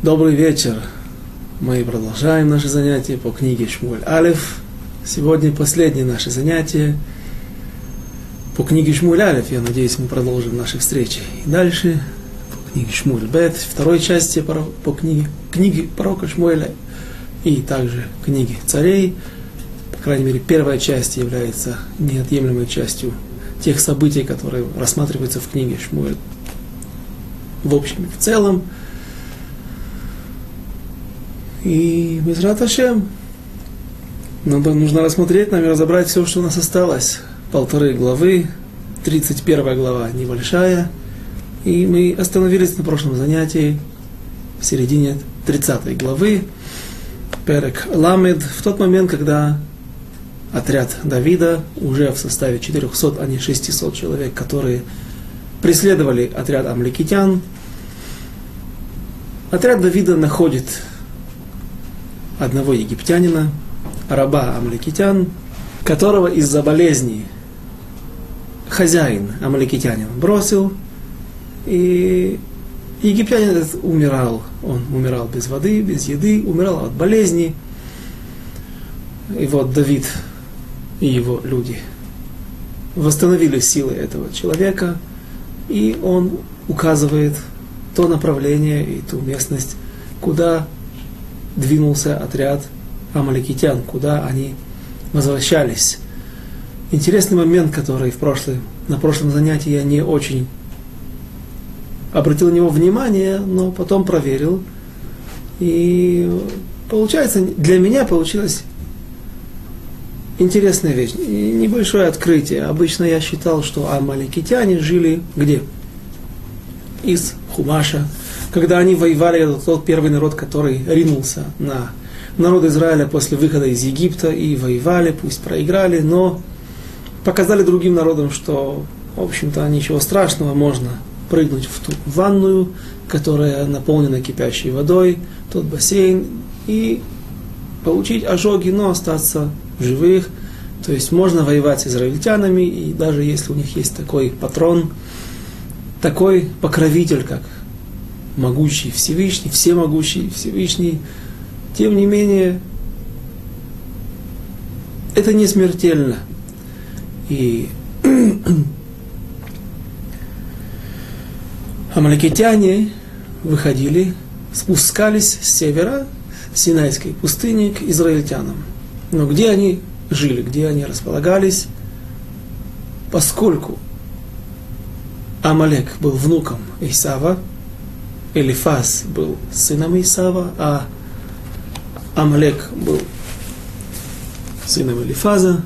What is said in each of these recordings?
Добрый вечер. Мы продолжаем наше занятие по книге Шмуль Алиф. Сегодня последнее наше занятие по книге Шмуль Алиф. Я надеюсь, мы продолжим наши встречи. И дальше по книге Шмуль Бет, второй части по книге, книге пророка Шмуэля и также книги царей. По крайней мере, первая часть является неотъемлемой частью тех событий, которые рассматриваются в книге Шмуэль в общем и в целом. И Безрат Ашем. Нам нужно рассмотреть, нам разобрать все, что у нас осталось. Полторы главы, 31 глава небольшая. И мы остановились на прошлом занятии в середине 30 главы. Перек Ламед, в тот момент, когда отряд Давида уже в составе 400, а не 600 человек, которые преследовали отряд амликитян. Отряд Давида находит одного египтянина, раба амаликитян, которого из-за болезни хозяин амаликитянин бросил, и египтянин этот умирал. Он умирал без воды, без еды, умирал от болезни. И вот Давид и его люди восстановили силы этого человека, и он указывает то направление и ту местность, куда двинулся отряд амаликитян, куда они возвращались. Интересный момент, который в прошлый, на прошлом занятии я не очень обратил на него внимание, но потом проверил. И получается, для меня получилось интересная вещь, небольшое открытие. Обычно я считал, что амаликитяне жили где? Из Хумаша, когда они воевали, это тот первый народ, который ринулся на народ Израиля после выхода из Египта и воевали, пусть проиграли, но показали другим народам, что, в общем-то, ничего страшного, можно прыгнуть в ту ванную, которая наполнена кипящей водой, тот бассейн, и получить ожоги, но остаться в живых. То есть можно воевать с израильтянами, и даже если у них есть такой патрон, такой покровитель, как могучий Всевышний, всемогущий Всевышний, тем не менее, это не смертельно. И амаликитяне выходили, спускались с севера Синайской пустыни к израильтянам. Но где они жили, где они располагались, поскольку Амалек был внуком Исава, Элифаз был сыном Исава, а Амалек был сыном Элифаза.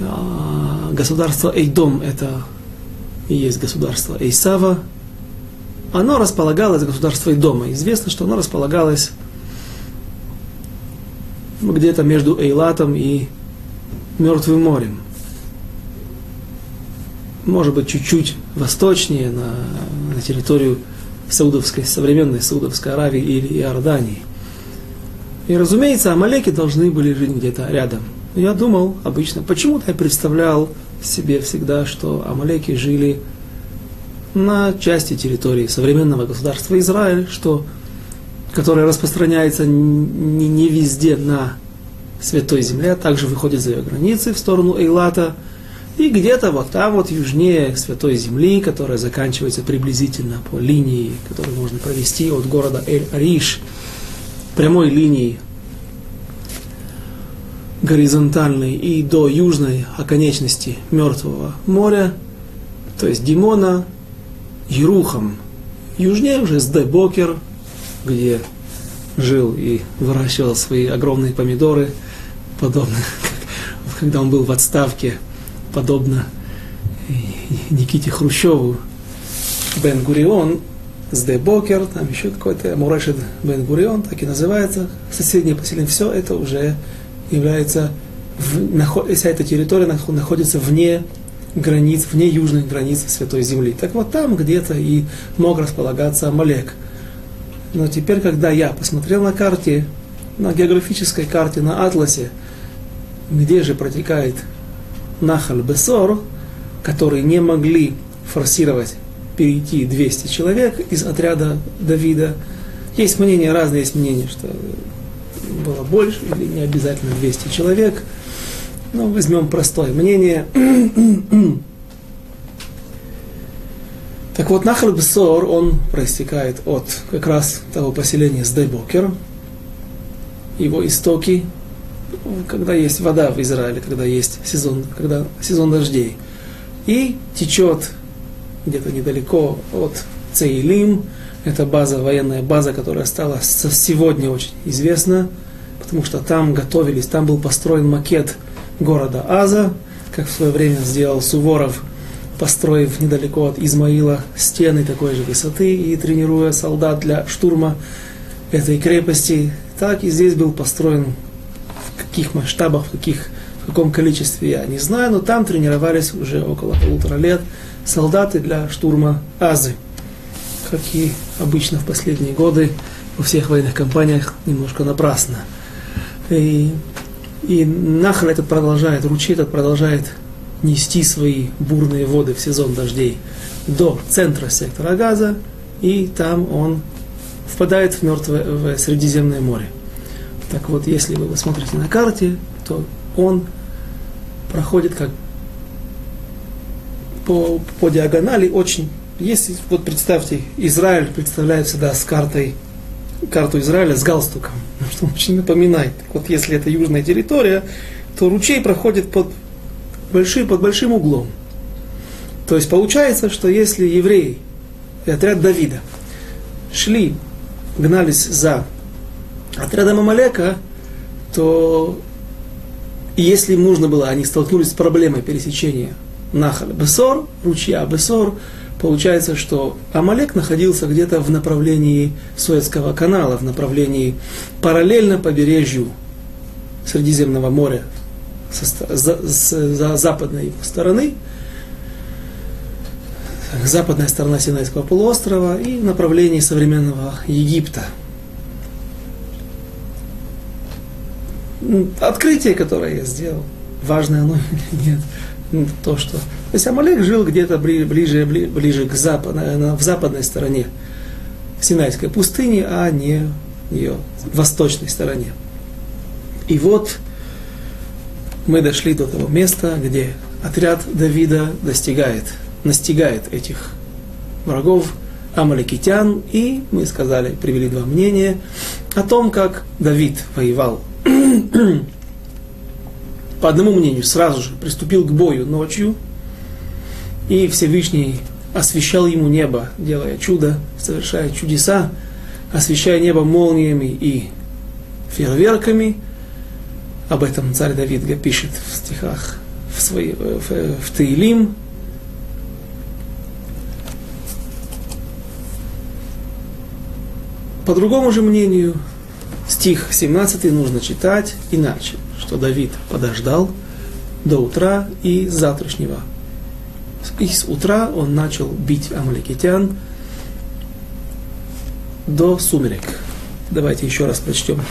А государство Эйдом – это и есть государство Эйсава. Оно располагалось, государство Эйдома. Известно, что оно располагалось где-то между Эйлатом и Мертвым морем. Может быть, чуть-чуть восточнее, на, на территорию Саудовской, современной Саудовской Аравии или Иордании. И, разумеется, Амалеки должны были жить где-то рядом. Я думал обычно, почему-то я представлял себе всегда, что Амалеки жили на части территории современного государства Израиль, что, которое распространяется не, не везде на Святой Земле, а также выходит за ее границы в сторону Эйлата – и где-то вот там вот южнее Святой Земли, которая заканчивается приблизительно по линии, которую можно провести от города Эль-Ариш, прямой линии горизонтальной и до южной оконечности Мертвого моря, то есть Димона, Ерухам. Южнее уже Сдебокер, где жил и выращивал свои огромные помидоры, подобно когда он был в отставке – подобно Никите Хрущеву, Бен Гурион, с Бокер, там еще какой-то Мурешид Бен Гурион, так и называется, соседнее поселение, все это уже является, вся эта территория находится вне границ, вне южных границ Святой Земли. Так вот там где-то и мог располагаться Амалек. Но теперь, когда я посмотрел на карте, на географической карте, на атласе, где же протекает Нахаль Бесор, которые не могли форсировать перейти 200 человек из отряда Давида, Есть мнения, разные есть мнения, что было больше или не обязательно 200 человек. Но возьмем простое мнение. так вот, Нахал Бесор, он проистекает от как раз того поселения Сдайбокер. Его истоки, когда есть вода в Израиле, когда есть сезон, когда сезон дождей. И течет где-то недалеко от Цейлим, это база, военная база, которая стала сегодня очень известна, потому что там готовились, там был построен макет города Аза, как в свое время сделал Суворов, построив недалеко от Измаила стены такой же высоты и тренируя солдат для штурма этой крепости. Так и здесь был построен каких масштабах, в, каких, в каком количестве я не знаю, но там тренировались уже около полутора лет солдаты для штурма Азы как и обычно в последние годы во всех военных компаниях, немножко напрасно. И, и Нахаль этот продолжает, ручей этот продолжает нести свои бурные воды в сезон дождей до центра сектора Газа, и там он впадает в мертвое в Средиземное море. Так вот, если вы посмотрите на карте, то он проходит как по, по диагонали очень если, вот представьте, Израиль представляет всегда с картой, карту Израиля с галстуком, что очень напоминает. Вот если это южная территория, то ручей проходит под, большим, под большим углом. То есть получается, что если евреи отряд Давида шли, гнались за отрядом Амалека, то если им нужно было, они столкнулись с проблемой пересечения Нахаля Бесор, ручья Бесор, получается, что Амалек находился где-то в направлении Суэцкого канала, в направлении параллельно побережью Средиземного моря со, за, с, за западной стороны, западная сторона Синайского полуострова и направлении современного Египта. Открытие, которое я сделал, важное оно или нет, то, что... То есть Амалек жил где-то ближе, ближе к запад, в западной стороне Синайской пустыни, а не ее восточной стороне. И вот мы дошли до того места, где отряд Давида достигает, настигает этих врагов, амаликитян, и мы сказали, привели два мнения о том, как Давид воевал по одному мнению, сразу же приступил к бою ночью, и Всевышний освещал ему небо, делая чудо, совершая чудеса, освещая небо молниями и фейерверками. Об этом царь Давид пишет в стихах в, свои, в, в Таилим. По другому же мнению, стих 17 нужно читать иначе что Давид подождал до утра и завтрашнего. И с утра он начал бить амаликитян до сумерек. Давайте еще раз прочтем.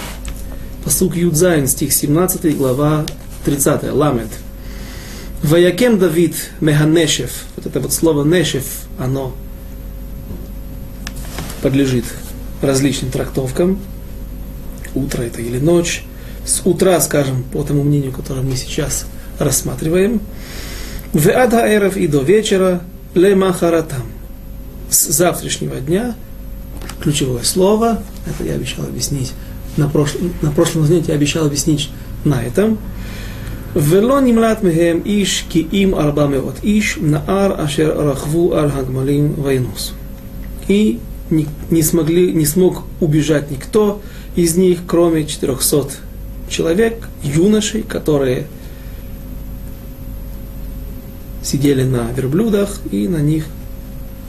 Посук Юдзайн, стих 17, глава 30, Ламед. Ваякем Давид Меганешев, вот это вот слово Нешев, оно подлежит различным трактовкам утро это или ночь, с утра, скажем, по тому мнению, которое мы сейчас рассматриваем, в Адхаэров и до вечера лемахаратам. С завтрашнего дня ключевое слово, это я обещал объяснить на, прошлом на прошлом занятии, я обещал объяснить на этом. Вело нимлат мехем иш ки им арбамеот иш наар ашер рахву аль хагмалим вайнус. И не, не, смогли, не смог убежать никто из них, кроме 400 человек, юношей, которые сидели на верблюдах и на них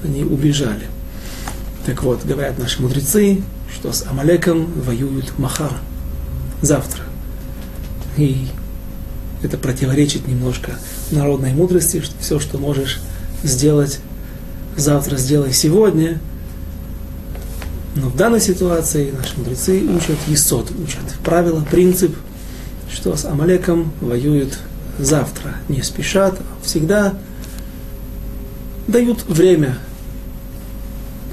они убежали. Так вот, говорят наши мудрецы, что с Амалеком воюют Махар завтра. И это противоречит немножко народной мудрости, что все, что можешь сделать завтра, сделай сегодня – но в данной ситуации наши мудрецы учат Есот, учат правило, принцип, что с Амалеком воюют завтра, не спешат, а всегда дают время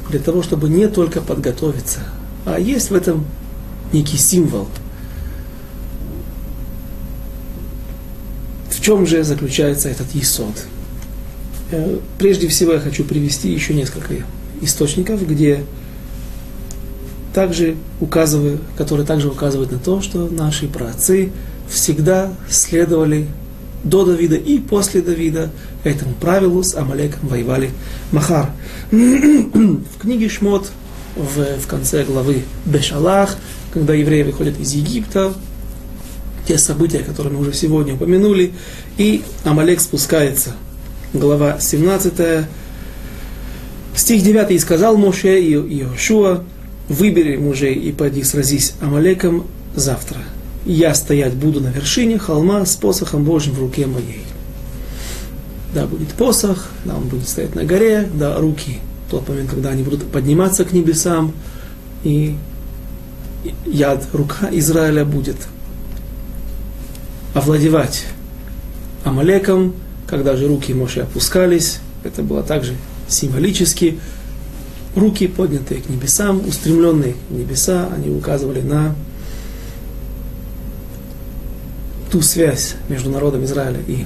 для того, чтобы не только подготовиться а есть в этом некий символ. В чем же заключается этот Есод? Э, прежде всего я хочу привести еще несколько источников, где также указывают, которые также указывают на то, что наши праотцы всегда следовали до Давида и после Давида этому правилу с Амалеком воевали Махар. в книге Шмот в, в конце главы Бешалах, когда евреи выходят из Египта, те события, которые мы уже сегодня упомянули, и Амалек спускается. Глава 17, стих 9, «И сказал Моше и Иошуа, выбери мужей и пойди сразись Амалеком завтра. Я стоять буду на вершине холма с посохом Божьим в руке моей». Да, будет посох, да, он будет стоять на горе, да, руки, тот момент, когда они будут подниматься к небесам, и яд, рука Израиля будет овладевать Амалеком, когда же руки Моше опускались, это было также символически, руки, поднятые к небесам, устремленные к небеса, они указывали на ту связь между народом Израиля и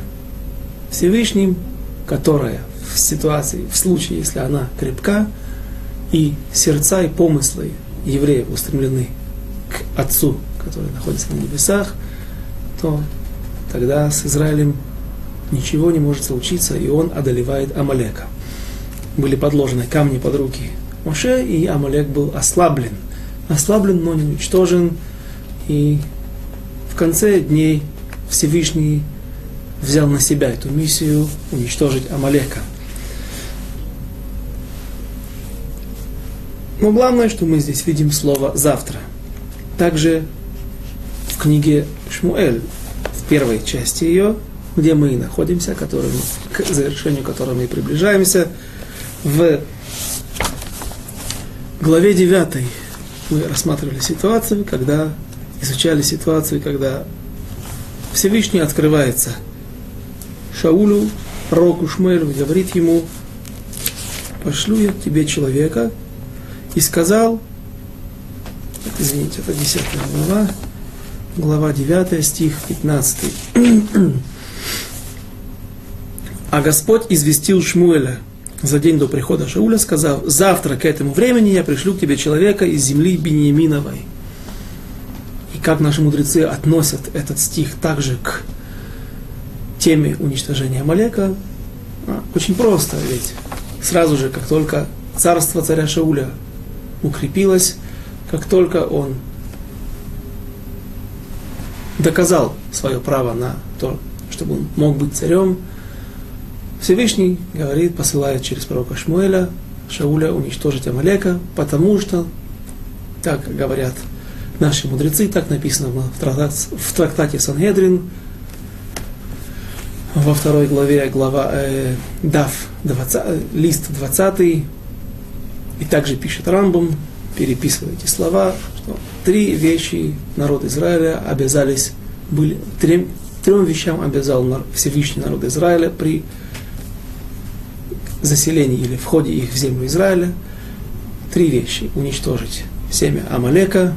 Всевышним, которая в ситуации, в случае, если она крепка, и сердца и помыслы евреев устремлены к Отцу, который находится на небесах, то тогда с Израилем ничего не может случиться, и он одолевает Амалека. Были подложены камни под руки Моше, и Амалек был ослаблен. Ослаблен, но не уничтожен. И в конце дней Всевышний взял на себя эту миссию уничтожить Амалека. Но главное, что мы здесь видим слово «завтра». Также в книге Шмуэль, в первой части ее, где мы находимся, которым, к завершению которой мы приближаемся, в главе 9 мы рассматривали ситуацию, когда изучали ситуацию, когда Всевышний открывается – Шаулю, пророку Шмелю, говорит ему, пошлю я тебе человека, и сказал, извините, это 10 глава, глава 9, стих 15. А Господь известил Шмуэля за день до прихода Шауля, сказав, завтра к этому времени я пришлю к тебе человека из земли Бениаминовой. И как наши мудрецы относят этот стих также к теме уничтожения Амалека а, очень просто, ведь сразу же, как только царство царя Шауля укрепилось, как только он доказал свое право на то, чтобы он мог быть царем, Всевышний говорит, посылает через пророка Шмуэля Шауля уничтожить Амалека, потому что, так говорят наши мудрецы, так написано в трактате, в трактате Сангедрин, во второй главе, глава э, Дав, 20, лист 20, и также пишет Рамбам, переписывая эти слова, что три вещи народ Израиля обязались, были, трем, трем вещам обязал Всевышний народ Израиля при заселении или входе их в землю Израиля. Три вещи. Уничтожить семя Амалека,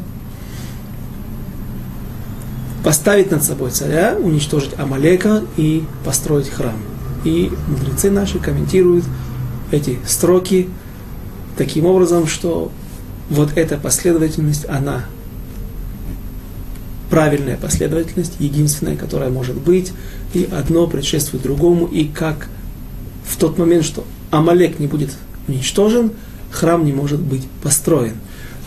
поставить над собой царя, уничтожить Амалека и построить храм. И мудрецы наши комментируют эти строки таким образом, что вот эта последовательность, она правильная последовательность, единственная, которая может быть, и одно предшествует другому, и как в тот момент, что Амалек не будет уничтожен, храм не может быть построен.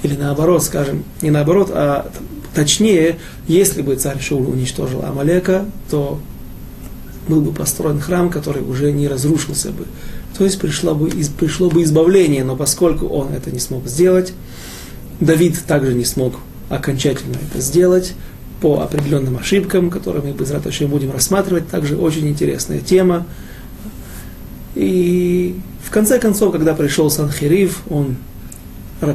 Или наоборот, скажем, не наоборот, а Точнее, если бы царь Шауль уничтожил Амалека, то был бы построен храм, который уже не разрушился бы. То есть пришло бы, пришло бы избавление, но поскольку он это не смог сделать, Давид также не смог окончательно это сделать по определенным ошибкам, которые мы без еще будем рассматривать. Также очень интересная тема. И в конце концов, когда пришел Санхерив, он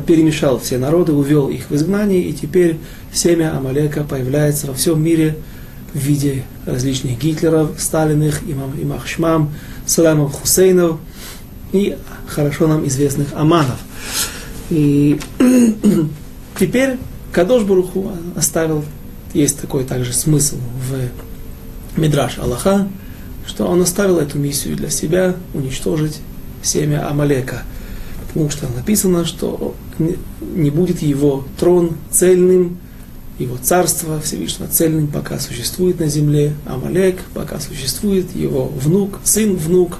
перемешал все народы, увел их в изгнание, и теперь семя Амалека появляется во всем мире в виде различных Гитлеров, Сталиных, имам, имах Шмам, Саламов Хусейнов и хорошо нам известных Аманов. И теперь Кадош Баруху оставил, есть такой также смысл в Мидраш Аллаха, что он оставил эту миссию для себя уничтожить семя Амалека. Потому что написано, что не будет его трон цельным, его царство Всевышнего цельным, пока существует на земле Амалек, пока существует его внук, сын, внук,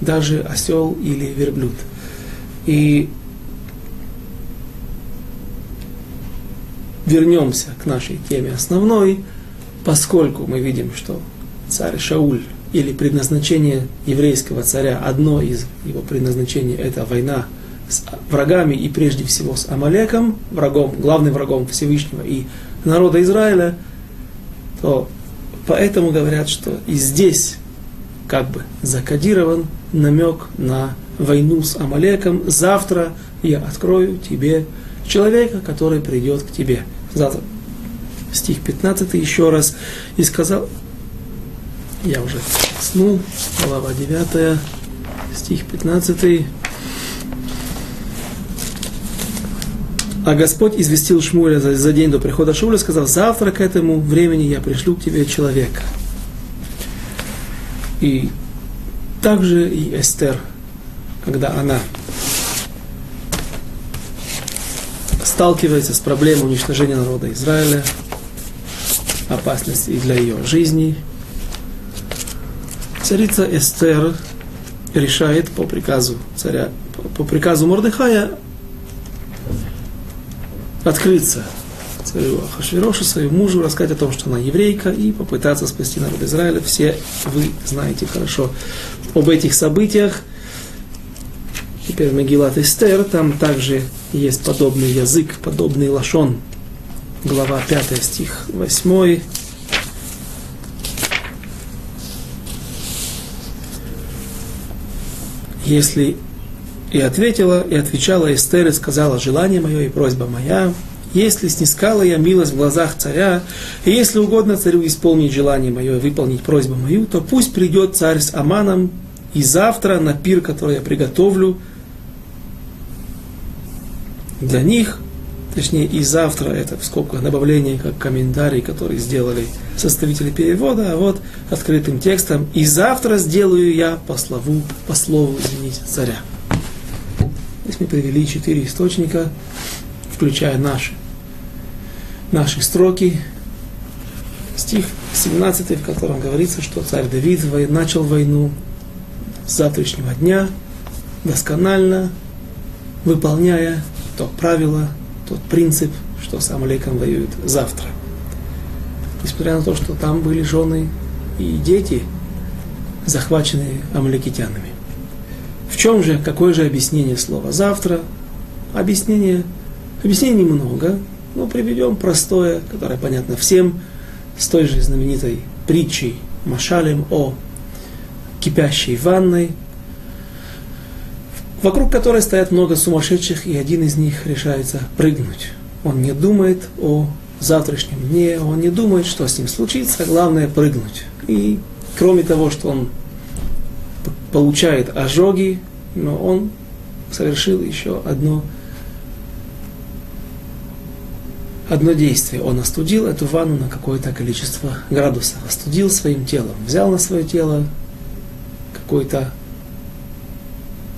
даже осел или верблюд. И вернемся к нашей теме основной, поскольку мы видим, что царь Шауль или предназначение еврейского царя, одно из его предназначений – это война с врагами и прежде всего с Амалеком, врагом, главным врагом Всевышнего и народа Израиля, то поэтому говорят, что и здесь как бы закодирован намек на войну с Амалеком. Завтра я открою тебе человека, который придет к тебе. Завтра. Стих 15 еще раз. И сказал, я уже снул, глава 9, стих 15. А Господь известил Шмуля за, за день до прихода Шуля, сказал, завтра к этому времени я пришлю к тебе человека. И также и Эстер, когда она сталкивается с проблемой уничтожения народа Израиля, опасности для ее жизни, Царица Эстер решает по приказу царя, по приказу Мордыхая открыться царю Ахашвирошу, своему мужу, рассказать о том, что она еврейка, и попытаться спасти народ Израиля. Все вы знаете хорошо об этих событиях. Теперь Магилат Эстер, там также есть подобный язык, подобный лашон. Глава 5, стих 8. Если и ответила, и отвечала Эстер, и сказала, желание мое и просьба моя, если снискала я милость в глазах царя, и если угодно царю исполнить желание мое и выполнить просьбу мою, то пусть придет царь с Аманом, и завтра на пир, который я приготовлю для них, точнее и завтра, это в скобках добавление, как комментарий, который сделали составители перевода, а вот открытым текстом, и завтра сделаю я по слову, по слову, извините, царя. Здесь мы привели четыре источника, включая наши, наши строки, стих 17, в котором говорится, что царь Давид начал войну с завтрашнего дня, досконально выполняя то правило, тот принцип, что с Амалеком воюют завтра. Несмотря на то, что там были жены и дети, захваченные амалекитянами. В чем же, какое же объяснение слова «завтра»? Объяснение, объяснений много, но приведем простое, которое понятно всем, с той же знаменитой притчей Машалем о кипящей ванной, вокруг которой стоят много сумасшедших, и один из них решается прыгнуть. Он не думает о завтрашнем дне, он не думает, что с ним случится, главное прыгнуть. И кроме того, что он получает ожоги, но он совершил еще одно, одно действие. Он остудил эту ванну на какое-то количество градусов, остудил своим телом, взял на свое тело какой-то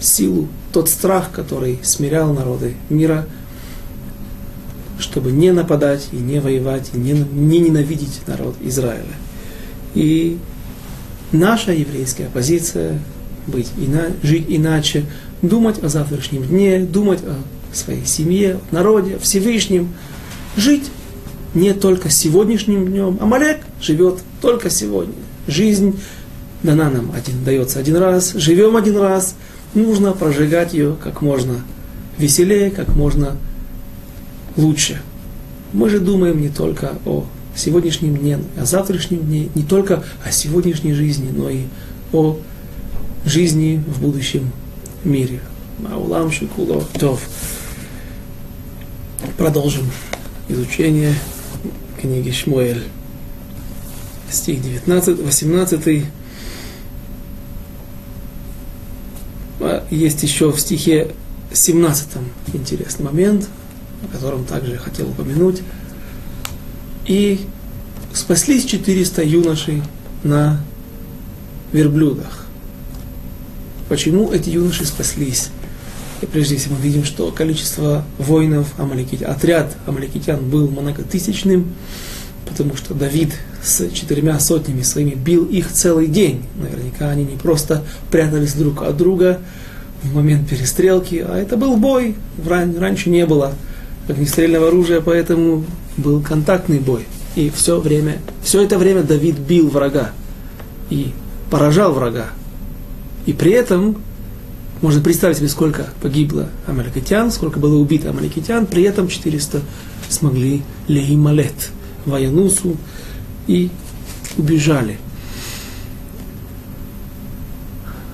силу, тот страх, который смирял народы мира, чтобы не нападать и не воевать, и не, не ненавидеть народ Израиля. И наша еврейская позиция быть ина, жить иначе, думать о завтрашнем дне, думать о своей семье, народе, Всевышнем, жить не только сегодняшним днем. Амалек живет только сегодня. Жизнь дана нам один, дается один раз, живем один раз, нужно прожигать ее как можно веселее, как можно лучше. Мы же думаем не только о сегодняшнем дне, о завтрашнем дне, не только о сегодняшней жизни, но и о жизни в будущем мире. Маулам Шикуло Тов. Продолжим изучение книги Шмуэль. Стих 19, 18. А, есть еще в стихе 17 интересный момент. о котором также хотел упомянуть. И спаслись 400 юношей на верблюдах. Почему эти юноши спаслись? И прежде всего мы видим, что количество воинов амаликитян, отряд амаликитян был многотысячным, потому что Давид с четырьмя сотнями своими бил их целый день. Наверняка они не просто прятались друг от друга в момент перестрелки, а это был бой. Раньше не было огнестрельного оружия, поэтому был контактный бой. И все время, все это время Давид бил врага и поражал врага. И при этом можно представить себе, сколько погибло амаликитян, сколько было убито амаликитян, при этом 400 смогли леймалет, воянусу, и убежали.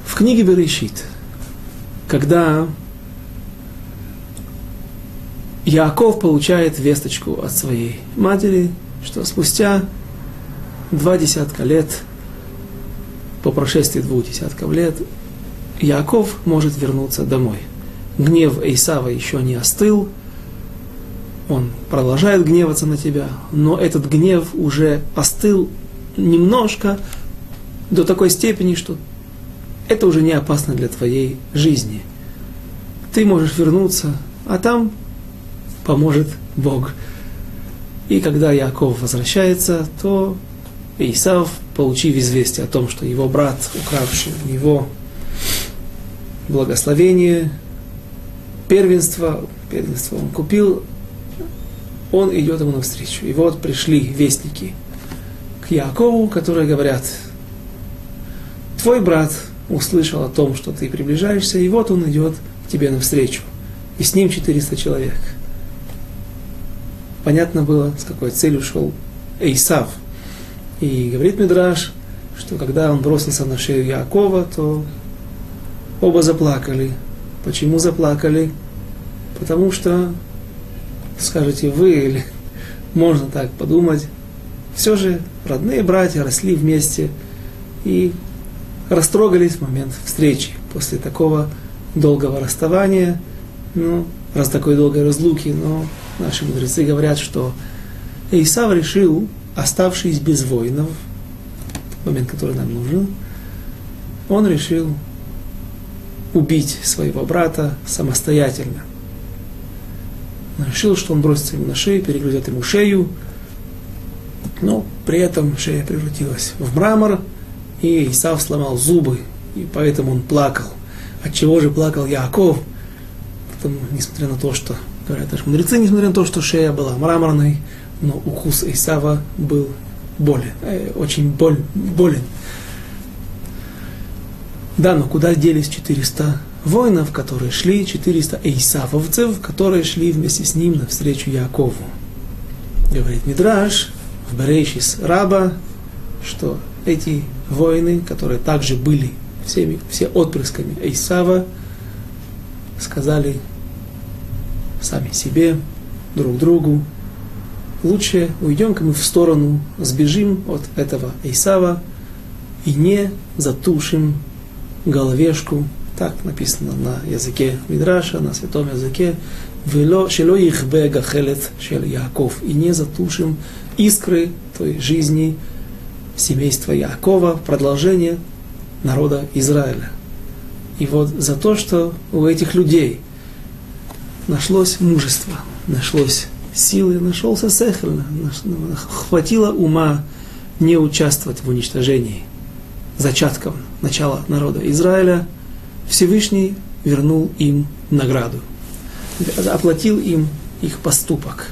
В книге Берешит, когда Яков получает весточку от своей матери, что спустя два десятка лет, по прошествии двух десятков лет, Яков может вернуться домой. Гнев Эйсава еще не остыл, он продолжает гневаться на тебя, но этот гнев уже остыл немножко до такой степени, что это уже не опасно для твоей жизни. Ты можешь вернуться, а там поможет Бог. И когда Яков возвращается, то Исав, получив известие о том, что его брат, укравший его благословение, первенство, первенство он купил, он идет ему навстречу. И вот пришли вестники к Якову, которые говорят, твой брат услышал о том, что ты приближаешься, и вот он идет к тебе навстречу. И с ним 400 человек. Понятно было, с какой целью шел Эйсав. И говорит Мидраш, что когда он бросился на шею Якова, то оба заплакали. Почему заплакали? Потому что, скажете вы, или можно так подумать, все же родные братья росли вместе и растрогались в момент встречи после такого долгого расставания, ну, раз такой долгой разлуки, но наши мудрецы говорят, что Исав решил, оставшись без воинов, момент, который нам нужен, он решил убить своего брата самостоятельно. Решил, что он бросится ему на шею, перегрызет ему шею, но при этом шея превратилась в мрамор, и Исав сломал зубы, и поэтому он плакал. От чего же плакал Яков? Потому, несмотря на то, что, говорят даже мудрецы, несмотря на то, что шея была мраморной, но укус Исава был болен, э, очень боль, болен. Да, но куда делись 400 воинов, которые шли, 400 эйсавовцев, которые шли вместе с ним навстречу Якову? Говорит Мидраш в Берейшис Раба, что эти воины, которые также были всеми, все отпрысками Эйсава, сказали сами себе, друг другу, лучше уйдем-ка мы в сторону, сбежим от этого Эйсава и не затушим головешку, так написано на языке Мидраша, на святом языке, «Шело их гахелет шел Яков» и не затушим искры той жизни семейства Якова, продолжение народа Израиля. И вот за то, что у этих людей нашлось мужество, нашлось силы, нашелся сехель, хватило ума не участвовать в уничтожении зачатков начала народа Израиля, Всевышний вернул им награду, оплатил им их поступок.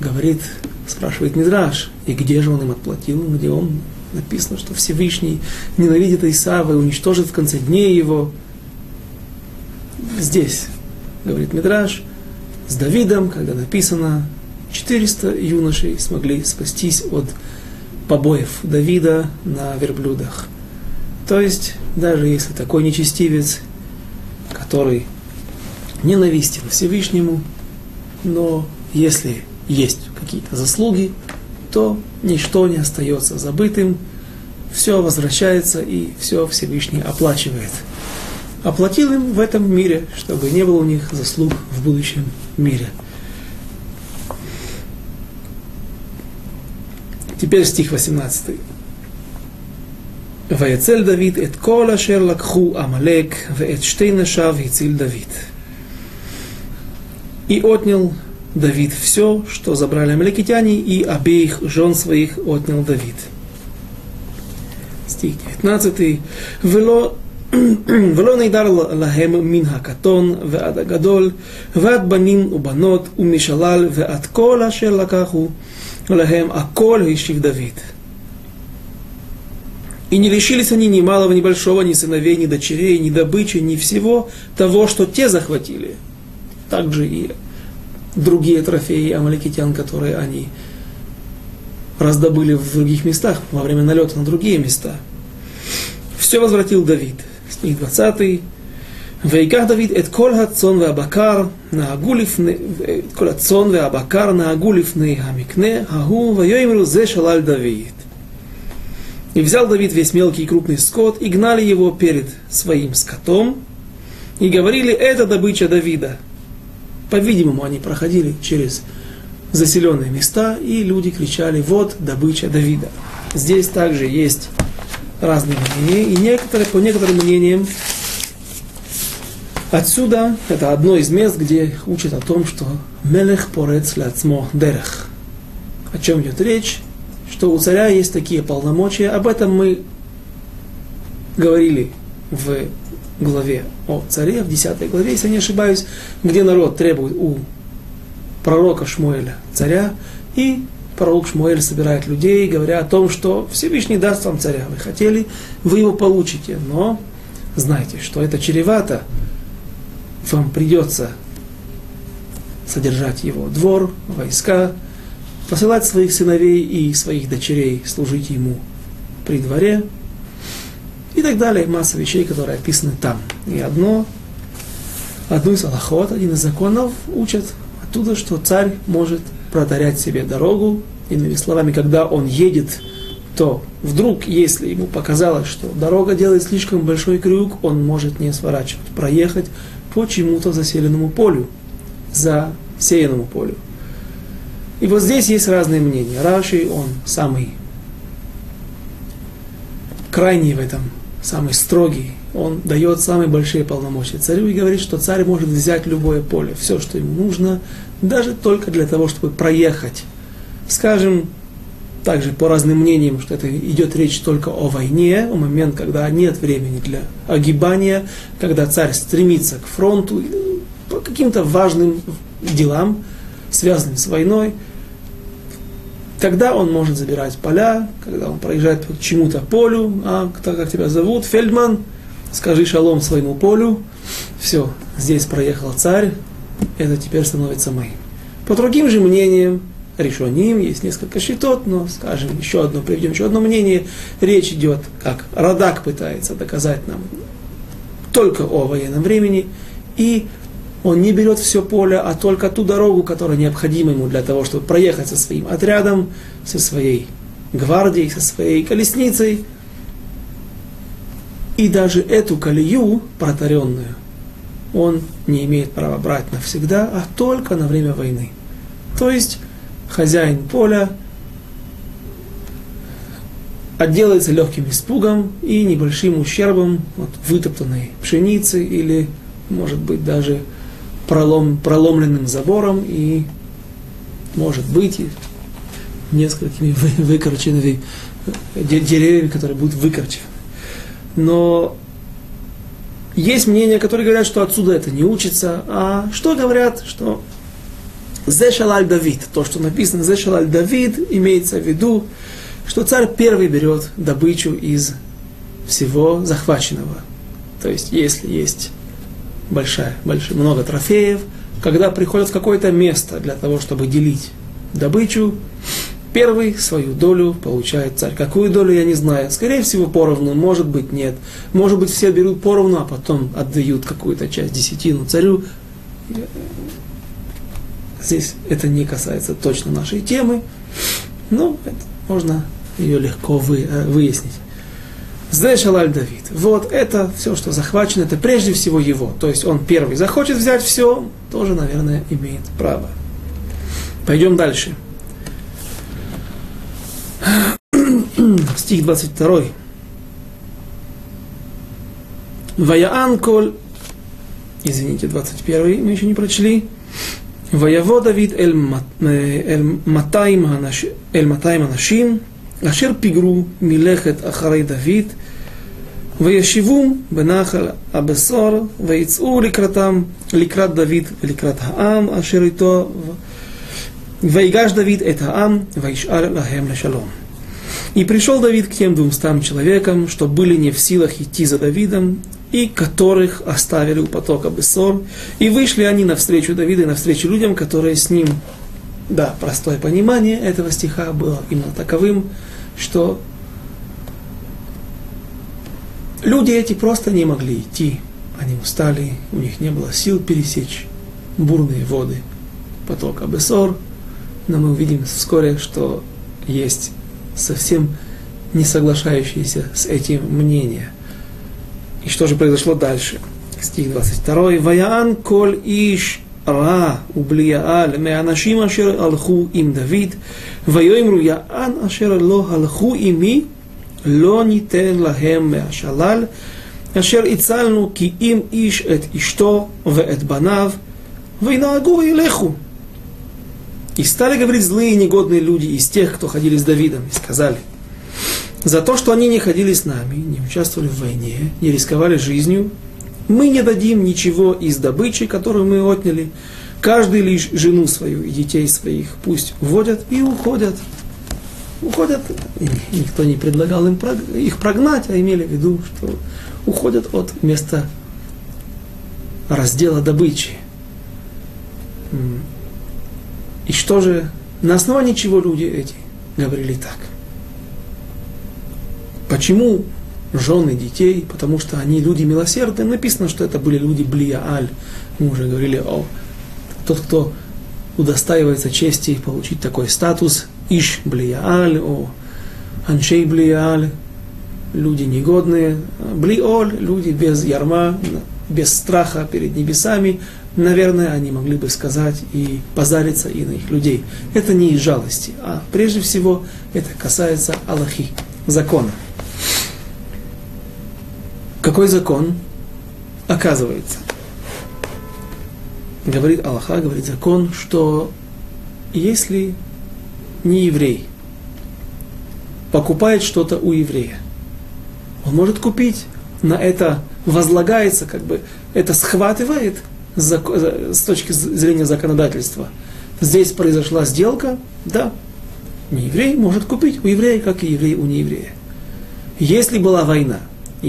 Говорит, спрашивает Мидраш, и где же он им отплатил, где он написано, что Всевышний ненавидит Исава и уничтожит в конце дней его. Здесь, говорит Мидраш, с Давидом, когда написано, 400 юношей смогли спастись от побоев Давида на верблюдах. То есть, даже если такой нечестивец, который ненавистен Всевышнему, но если есть какие-то заслуги, то ничто не остается забытым, все возвращается и все Всевышний оплачивает. Оплатил им в этом мире, чтобы не было у них заслуг в будущем мире. Теперь стих 18. ויצל דוד את כל אשר לקחו עמלק ואת שתי נשיו הציל דוד. И отнял Давид все, что забрали амаликитяне, и обеих жен своих отнял Давид. Стих 19. ולא ולא נדר להם מן הקטון ועד הגדול, ועד בנים ובנות ומשלל ועד כל אשר לקחו להם, הכל השיב Давид. И не лишились они ни малого, ни большого, ни сыновей, ни дочерей, ни добычи, ни всего того, что те захватили. Также и другие трофеи амаликитян, которые они раздобыли в других местах во время налета на другие места. Все возвратил Давид. Стих 20. ויקח דוד את כל הצאן והבקר, נהגו לפני, את כל הצאן והבקר נהגו לפני המקנה ההוא, ויאמרו זה שלל דוד. И взял Давид весь мелкий и крупный скот, и гнали его перед своим скотом, и говорили, это добыча Давида. По-видимому, они проходили через заселенные места, и люди кричали, вот добыча Давида. Здесь также есть разные мнения, и некоторые, по некоторым мнениям, отсюда это одно из мест, где учат о том, что Мелех порец ляцмо дерех. О чем идет речь? Что у царя есть такие полномочия. Об этом мы говорили в главе о царе, в 10 главе, если не ошибаюсь, где народ требует у пророка Шмуэля царя, и пророк Шмуэль собирает людей, говоря о том, что Всевышний даст вам царя. Вы хотели, вы его получите, но знайте, что это чревато. Вам придется содержать его двор, войска, посылать своих сыновей и своих дочерей служить ему при дворе, и так далее. Масса вещей, которые описаны там. И одно, одну из аллахот, один из законов учат оттуда, что царь может протарять себе дорогу. Иными словами, когда он едет, то вдруг, если ему показалось, что дорога делает слишком большой крюк, он может не сворачивать, проехать по чему-то заселенному полю, за сеянному полю. И вот здесь есть разные мнения. Раши, он самый крайний в этом самый строгий, он дает самые большие полномочия царю и говорит, что царь может взять любое поле, все, что ему нужно, даже только для того, чтобы проехать. Скажем, также по разным мнениям, что это идет речь только о войне, о момент, когда нет времени для огибания, когда царь стремится к фронту, по каким-то важным делам, связанным с войной, Тогда он может забирать поля, когда он проезжает по чему-то полю, а так как тебя зовут, Фельдман, скажи шалом своему полю, все, здесь проехал царь, это теперь становится моим. По другим же мнениям, решением, есть несколько щитот, но, скажем, еще одно, приведем еще одно мнение, речь идет, как Радак пытается доказать нам только о военном времени, и он не берет все поле, а только ту дорогу, которая необходима ему для того, чтобы проехать со своим отрядом, со своей гвардией, со своей колесницей. И даже эту колею протаренную он не имеет права брать навсегда, а только на время войны. То есть хозяин поля отделается легким испугом и небольшим ущербом от вытоптанной пшеницы или, может быть, даже пролом, проломленным забором и, может быть, несколькими вы, выкорченными деревьями, которые будут выкорчены. Но есть мнения, которые говорят, что отсюда это не учится, а что говорят, что Зешалаль Давид, то, что написано Зешалаль Давид, имеется в виду, что царь первый берет добычу из всего захваченного. То есть, если есть большая, большая, много трофеев, когда приходят в какое-то место для того, чтобы делить добычу, первый свою долю получает царь. Какую долю, я не знаю. Скорее всего, поровну, может быть, нет. Может быть, все берут поровну, а потом отдают какую-то часть десятину царю. Здесь это не касается точно нашей темы, но это можно ее легко э, выяснить. Знаешь, Зешалаль Давид. Вот это все, что захвачено, это прежде всего его. То есть он первый захочет взять все, тоже, наверное, имеет право. Пойдем дальше. Стих 22. Ваяан коль... Извините, 21 мы еще не прочли. Ваяво Давид эль э, матайм анашим. אשר פיגרו מלכת אחרי דוד, וישבום בנחל הבשור, ויצאו לקראתם, לקראת דוד ולקראת העם אשר איתו, ויגש דוד את העם, וישאל להם לשלום. И пришел Давид к тем двумстам человекам, что были не в силах идти за Давидом, и которых оставили у потока Бессор. И вышли они навстречу Давиду и навстречу людям, которые с ним. да, простое понимание этого стиха было именно таковым, что люди эти просто не могли идти. Они устали, у них не было сил пересечь бурные воды потока Бессор. Но мы увидим вскоре, что есть совсем не соглашающиеся с этим мнения. И что же произошло дальше? Стих 22. Ваяан коль иш раублияаль меанашим ашер алху им Давид, ויאמרו יען אשר לא הלכו עמי, לא ניתן להם מהשלל, אשר הצלנו כי אם איש את אשתו ואת בניו, וינהגו ילכו. И стали говорить злые и негодные люди из тех, кто ходили с Давидом, и сказали – за то, что они не ходили с нами, не участвовали в войне, не рисковали жизнью, мы не дадим ничего из добычи, которую мы отняли. Каждый лишь жену свою и детей своих пусть вводят и уходят. Уходят, никто не предлагал им их прогнать, а имели в виду, что уходят от места раздела добычи. И что же, на основании чего люди эти говорили так – Почему жены детей? Потому что они люди милосердные. Написано, что это были люди Блия-Аль. Мы уже говорили о тот, кто удостаивается чести получить такой статус. Иш Блия-Аль, о Аншей Блия-Аль, люди негодные. Блиоль, люди без ярма, без страха перед небесами. Наверное, они могли бы сказать и позариться и на их людей. Это не из жалости, а прежде всего это касается Аллахи, закона. Какой закон? Оказывается, говорит Аллаха, говорит закон, что если не еврей покупает что-то у еврея, он может купить, на это возлагается, как бы это схватывает с точки зрения законодательства. Здесь произошла сделка, да, не еврей может купить у еврея, как и еврей у нееврея. Если была война,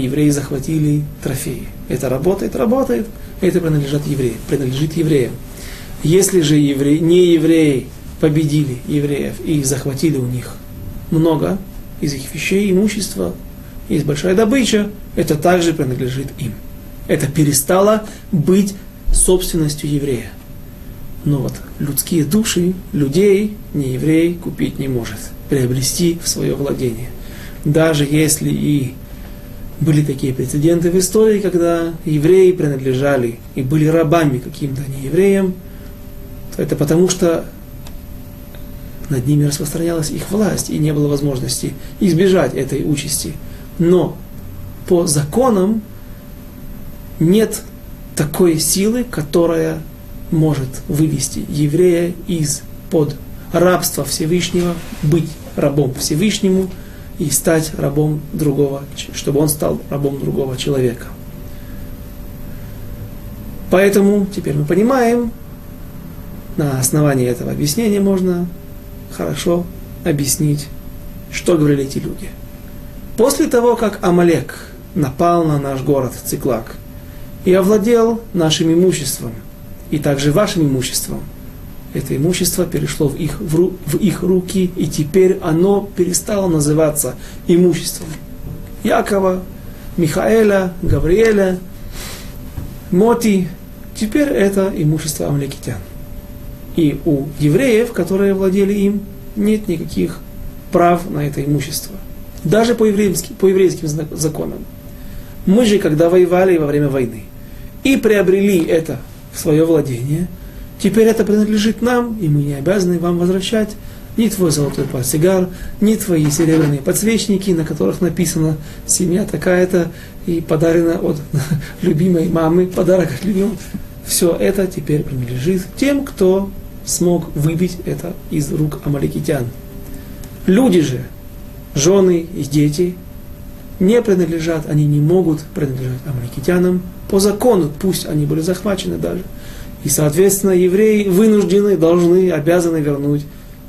евреи захватили трофеи. Это работает, работает, это принадлежит евреям, принадлежит евреям. Если же евреи, не евреи победили евреев и захватили у них много из их вещей, имущества, есть большая добыча, это также принадлежит им. Это перестало быть собственностью еврея. Но вот людские души, людей, не еврей купить не может, приобрести в свое владение. Даже если и были такие прецеденты в истории, когда евреи принадлежали и были рабами каким-то неевреям, то это потому, что над ними распространялась их власть, и не было возможности избежать этой участи. Но по законам нет такой силы, которая может вывести еврея из под рабства Всевышнего, быть рабом Всевышнему – и стать рабом другого, чтобы он стал рабом другого человека. Поэтому теперь мы понимаем, на основании этого объяснения можно хорошо объяснить, что говорили эти люди. После того, как Амалек напал на наш город Циклак и овладел нашим имуществом, и также вашим имуществом – это имущество перешло в их, в, ру, в их руки, и теперь оно перестало называться имуществом Якова, Михаэля, Гавриэля, Моти. Теперь это имущество амлекитян. И у евреев, которые владели им, нет никаких прав на это имущество. Даже по, еврейским, по еврейским законам. Мы же, когда воевали во время войны и приобрели это в свое владение – Теперь это принадлежит нам, и мы не обязаны вам возвращать ни твой золотой портсигар, ни твои серебряные подсвечники, на которых написано «семья такая-то» и подарено от любимой мамы, подарок от любимой. Все это теперь принадлежит тем, кто смог выбить это из рук амаликитян. Люди же, жены и дети, не принадлежат, они не могут принадлежать амаликитянам по закону, пусть они были захвачены даже. И, соответственно, евреи вынуждены, должны, обязаны вернуть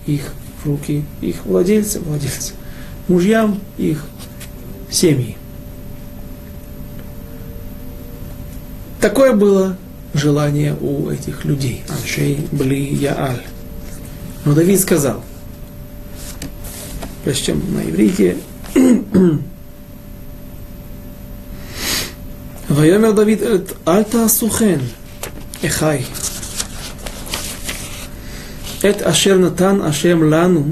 их в руки, их владельцам, владельцам, мужьям, их семьи. Такое было желание у этих людей. Аншей Бли Яаль. Но Давид сказал, причем на иврите, Вайомер Давид, э, Альта Сухен, כן, אחי. את אשר נתן השם לנו,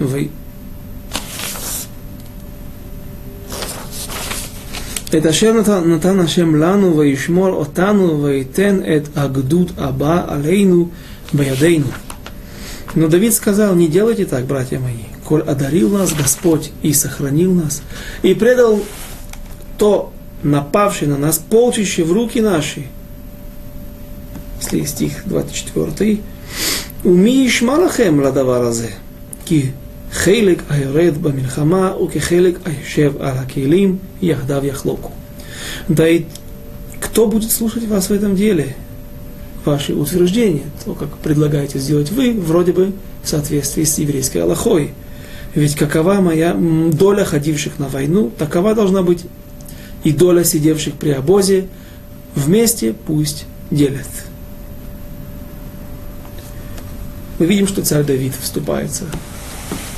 ו... את אשר נתן, נתן השם לנו וישמור אותנו וייתן את הגדוד הבא עלינו בידינו. Но Давид сказал, не делайте так, братья мои, коль одарил нас Господь и сохранил нас, и предал то напавший на нас полчище в руки наши. если стих 24. Уми ишмалахем ладаваразе, ки хелек айоред бамильхама, уки хелек айшев алакилим, яхдав яхлоку. Да и кто будет слушать вас в этом деле? Ваши утверждения, то, как предлагаете сделать вы, вроде бы в соответствии с еврейской Аллахой. Ведь какова моя доля ходивших на войну, такова должна быть и доля сидевших при обозе, вместе пусть делят. Мы видим, что царь Давид вступается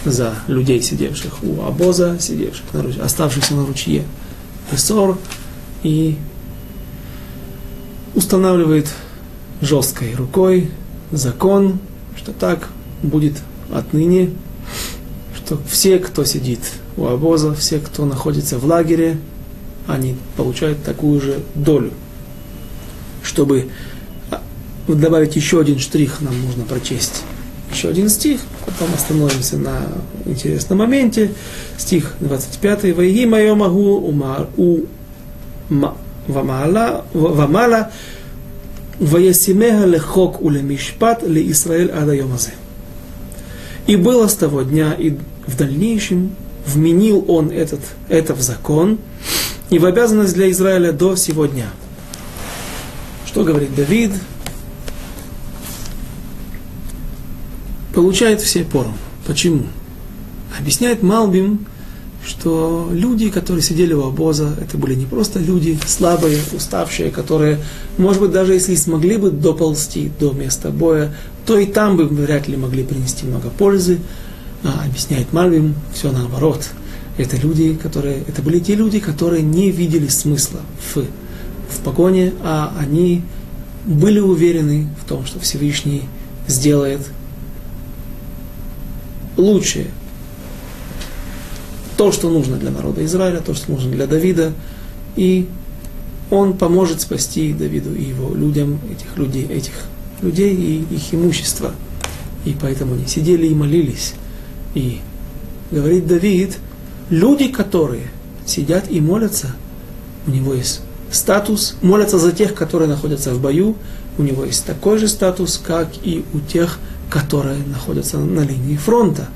за людей, сидевших у обоза, сидевших на ручье, оставшихся на ручье Эсор, и устанавливает жесткой рукой закон, что так будет отныне, что все, кто сидит у обоза, все, кто находится в лагере, они получают такую же долю. Чтобы добавить еще один штрих, нам нужно прочесть еще один стих, потом остановимся на интересном моменте. Стих 25. «Ваиги мое могу у вамала, вамала ваясимеха лехок улемишпат ли Исраэль ада йомазе». И было с того дня, и в дальнейшем вменил он этот, это в закон и в обязанность для Израиля до сего дня. Что говорит Давид? Получает все поровну. Почему? Объясняет Малбим, что люди, которые сидели у обоза, это были не просто люди слабые, уставшие, которые, может быть, даже если смогли бы доползти до места боя, то и там бы вряд ли могли принести много пользы. А, объясняет Мальвим, все наоборот. Это люди, которые, это были те люди, которые не видели смысла в, в погоне, а они были уверены в том, что Всевышний сделает лучшее. То, что нужно для народа Израиля, то, что нужно для Давида, и он поможет спасти Давиду и его людям, этих людей, этих людей и их имущество. И поэтому они сидели и молились. И говорит Давид, люди, которые сидят и молятся, у него есть статус, молятся за тех, которые находятся в бою, у него есть такой же статус, как и у тех, которые находятся на линии фронта.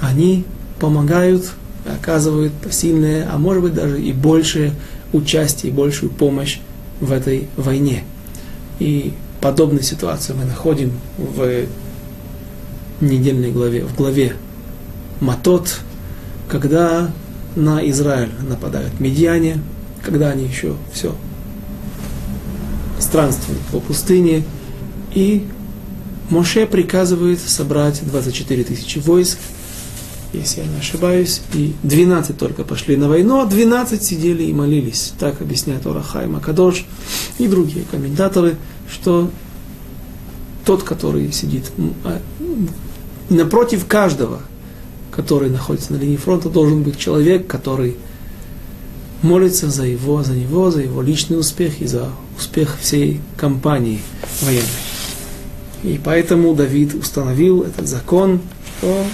Они помогают, оказывают посильное, а может быть даже и большее участие, и большую помощь в этой войне. И подобную ситуацию мы находим в недельной главе, в главе Матот, когда на Израиль нападают медиане, когда они еще все странствуют по пустыне, и Моше приказывает собрать 24 тысячи войск, если я не ошибаюсь, и 12 только пошли на войну, а 12 сидели и молились. Так объясняет Орахай Макадош и другие комментаторы, что тот, который сидит а, напротив каждого, который находится на линии фронта, должен быть человек, который молится за его, за него, за его личный успех и за успех всей компании военной. И поэтому Давид установил этот закон, что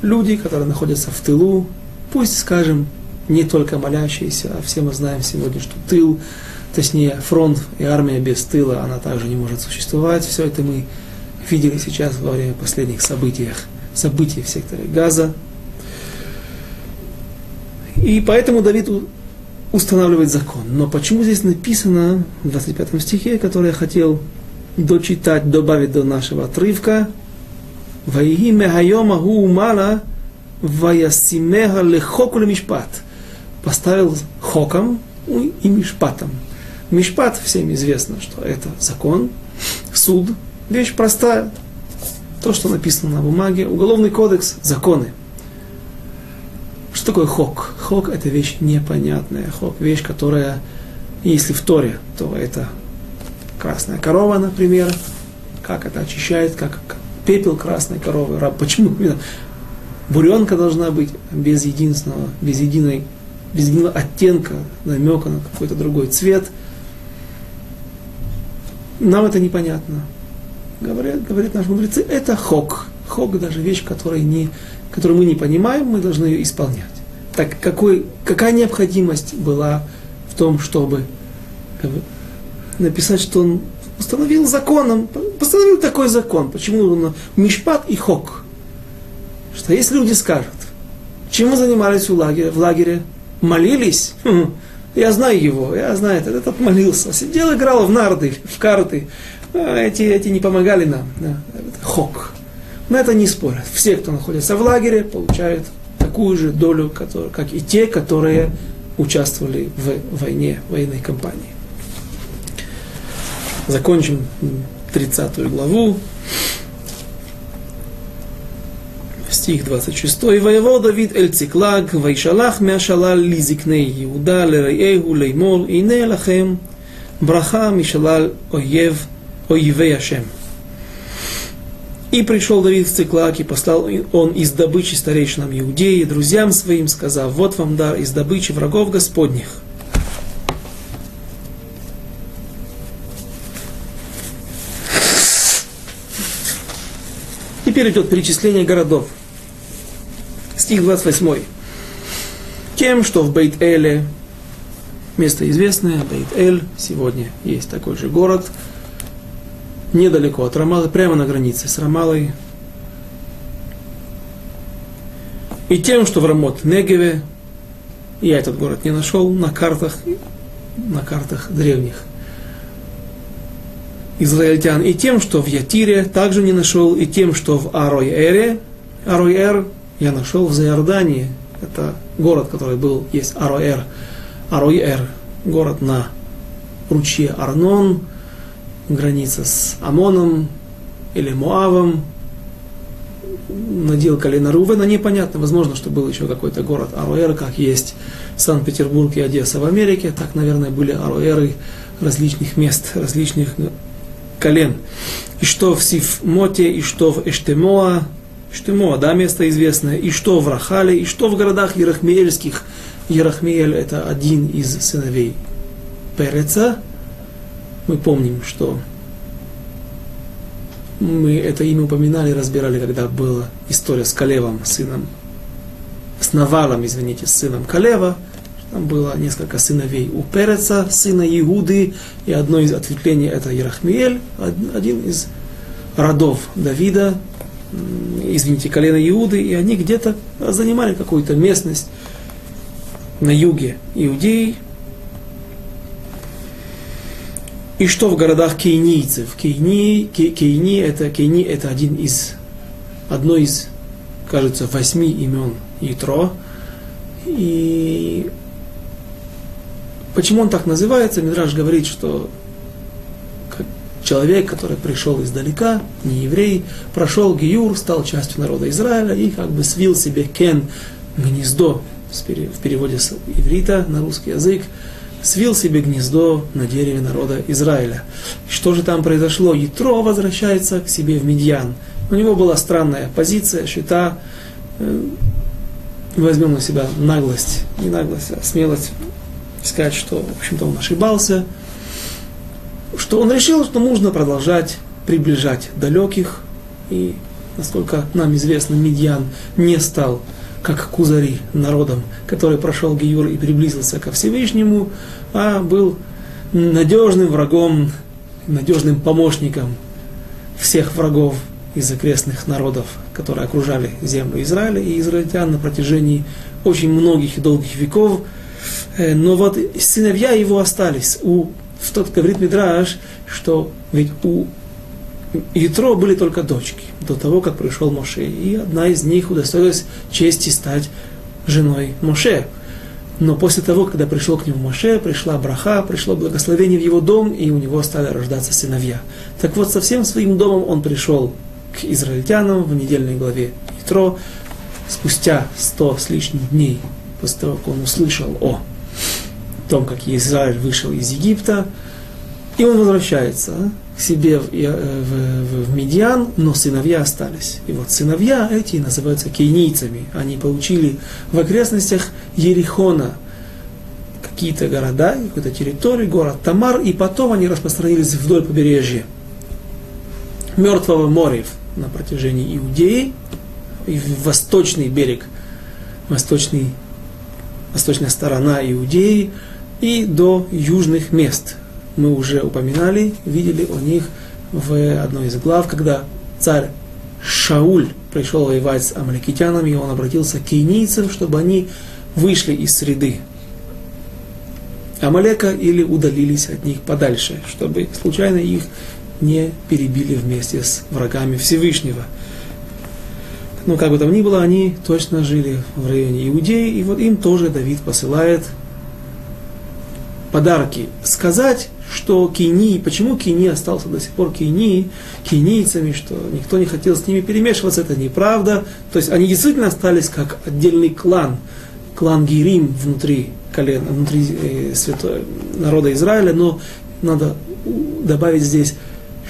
люди, которые находятся в тылу, пусть, скажем, не только молящиеся, а все мы знаем сегодня, что тыл, точнее фронт и армия без тыла, она также не может существовать. Все это мы видели сейчас во время последних событий, событий в секторе Газа. И поэтому Давид устанавливает закон. Но почему здесь написано в 25 стихе, который я хотел дочитать, добавить до нашего отрывка, «Ваиги мехайома гу умала, ваясимеха лехоку мишпат» поставил хоком и мишпатом. Мишпат всем известно, что это закон, суд, вещь простая. То, что написано на бумаге, уголовный кодекс, законы. Что такое хок? Хок – это вещь непонятная. Хок – вещь, которая, если в Торе, то это красная корова, например, как это очищает, как пепел красной коровы. Почему? Буренка должна быть без единственного, без единой, без единого оттенка, намека на какой-то другой цвет. Нам это непонятно. Говорят, говорят наши мудрецы, это хок. Хок даже вещь, которая не, которую мы не понимаем, мы должны ее исполнять. Так какой, какая необходимость была в том, чтобы написать, что он установил законом, постановил такой закон. Почему он мишпат и хок? Что если люди скажут, чем мы занимались в лагере, в лагере молились, хм, я знаю его, я знаю, этот, этот молился, сидел, играл в нарды, в карты, а эти, эти не помогали нам. Да, хок. На это не спорят. Все, кто находится в лагере, получают такую же долю, как и те, которые участвовали в войне, военной кампании закончим 30 главу. Стих 26. «Воево Давид эль циклаг, вайшалах мяшалал лизикней Иуда лерейэгу леймол, ине лахем браха мишалал Ойев оевей Ашем». И пришел Давид в Циклак, и послал он из добычи старейшинам Иудеи, друзьям своим, сказав, вот вам дар из добычи врагов Господних – Теперь идет перечисление городов. Стих 28. Тем, что в Бейт-Эле, место известное, Бейт-Эль, сегодня есть такой же город – недалеко от Рамалы, прямо на границе с Рамалой. И тем, что в Рамот Негеве, я этот город не нашел на картах, на картах древних израильтян, и тем, что в Ятире также не нашел, и тем, что в Арой-Эре, Арой-Эр я нашел в Зайордании, это город, который был, есть Арой-Эр, Арой-Эр, город на ручье Арнон, граница с Амоном или Моавом, надел колено Рувена, непонятно, возможно, что был еще какой-то город Аруэр, как есть Санкт-Петербург и Одесса в Америке, так, наверное, были Аруэры различных мест, различных колен. И что в Сифмоте, и что в Эштемоа, Эштемоа, да, место известное, и что в Рахале, и что в городах Ерахмиэльских. Ерахмиэль это один из сыновей Переца, мы помним, что мы это имя упоминали, разбирали, когда была история с Калевом, сыном, с Навалом, извините, с сыном Калева. Там было несколько сыновей у Переца, сына Иуды, и одно из ответвлений это Ерахмиэль, один из родов Давида, извините, колено Иуды, и они где-то занимали какую-то местность на юге Иудеи, И что в городах кейнийцев? Кейни, кейни, это, кейни это один из, одно из, кажется, восьми имен Ятро. И почему он так называется? Мидраж говорит, что человек, который пришел издалека, не еврей, прошел Гиюр, стал частью народа Израиля и как бы свил себе кен, гнездо, в переводе с иврита на русский язык, свил себе гнездо на дереве народа Израиля. Что же там произошло? Ятро возвращается к себе в Медьян. У него была странная позиция, счета. Э, возьмем на себя наглость, не наглость, а смелость сказать, что, в общем-то, он ошибался, что он решил, что нужно продолжать приближать далеких, и Насколько нам известно, Медьян не стал как Кузари народом, который прошел Гиюр и приблизился ко Всевышнему, а был надежным врагом, надежным помощником всех врагов из окрестных народов, которые окружали землю Израиля и израильтян на протяжении очень многих и долгих веков. Э, но вот сыновья его остались. У, в тот говорит Мидраш, что ведь у Ятро были только дочки до того, как пришел Моше. И одна из них удостоилась чести стать женой Моше. Но после того, когда пришел к нему Моше, пришла браха, пришло благословение в его дом, и у него стали рождаться сыновья. Так вот, со всем своим домом он пришел к израильтянам в недельной главе Итро, спустя сто с лишним дней, после того, как он услышал о том, как Израиль вышел из Египта, и он возвращается к себе в, э, в, в, в Медиан, но сыновья остались. И вот сыновья эти называются кейнийцами. Они получили в окрестностях Ерихона какие-то города, какую-то территорию, город Тамар, и потом они распространились вдоль побережья Мертвого моря на протяжении Иудеи, и в восточный берег, восточный, восточная сторона Иудеи, и до южных мест, мы уже упоминали, видели о них в одной из глав, когда царь Шауль пришел воевать с амаликитянами, и он обратился к кейнийцам, чтобы они вышли из среды Амалека или удалились от них подальше, чтобы случайно их не перебили вместе с врагами Всевышнего. Но как бы там ни было, они точно жили в районе Иудеи, и вот им тоже Давид посылает подарки. Сказать, что Кини, почему Кини остался до сих пор Кини, кинийцами, что никто не хотел с ними перемешиваться, это неправда. То есть они действительно остались как отдельный клан, клан Гирим внутри колена, внутри э, святой, народа Израиля, но надо добавить здесь,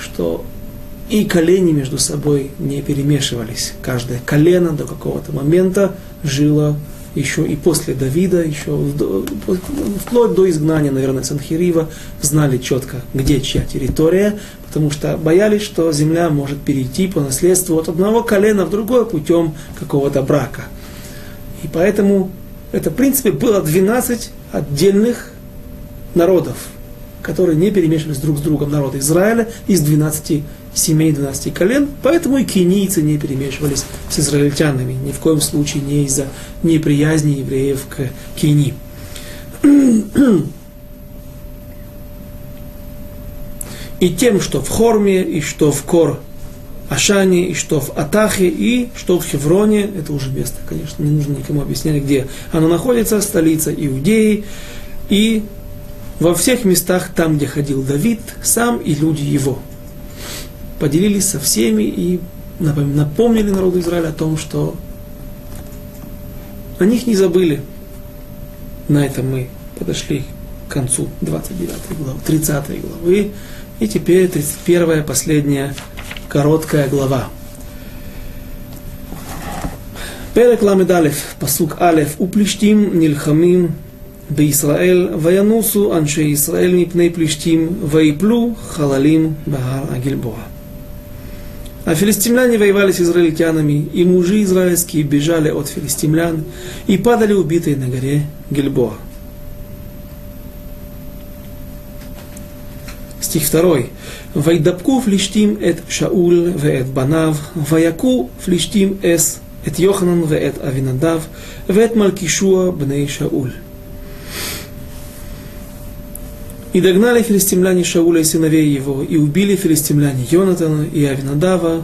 что и колени между собой не перемешивались. Каждое колено до какого-то момента жило еще и после Давида, еще вплоть до изгнания, наверное, Санхирива, знали четко, где чья территория, потому что боялись, что земля может перейти по наследству от одного колена в другое путем какого-то брака. И поэтому это, в принципе, было 12 отдельных народов, которые не перемешивались друг с другом. Народ Израиля из 12 семей 12 колен, поэтому и кенийцы не перемешивались с израильтянами, ни в коем случае не из-за неприязни евреев к Кени. И тем, что в Хорме, и что в Кор Ашане, и что в Атахе, и что в Хевроне, это уже место, конечно, не нужно никому объяснять, где оно находится, столица Иудеи, и во всех местах там, где ходил Давид, сам и люди его – поделились со всеми и напомнили народу Израиля о том, что о них не забыли. На этом мы подошли к концу 29 главы, 30 главы. И теперь 31 последняя короткая глава. פרק ל"א, פסוק א', ופלישתים נלחמים בישראל, וינוסו אנשי ישראל מפני פלישתים, ויפלו חללים בהר הגלבוע. А филистимляне воевали с израильтянами, и мужи израильские бежали от филистимлян и падали убитые на горе Гильбоа. Стих 2. «Вайдапку флиштим эт Шауль веэт банав, ваяку флиштим эс эт Йоханан веэт Авинадав, веэт Малкишуа бней Шауль». И догнали филистимляне Шауля и сыновей его, и убили филистимляне Йонатана и Авинадава,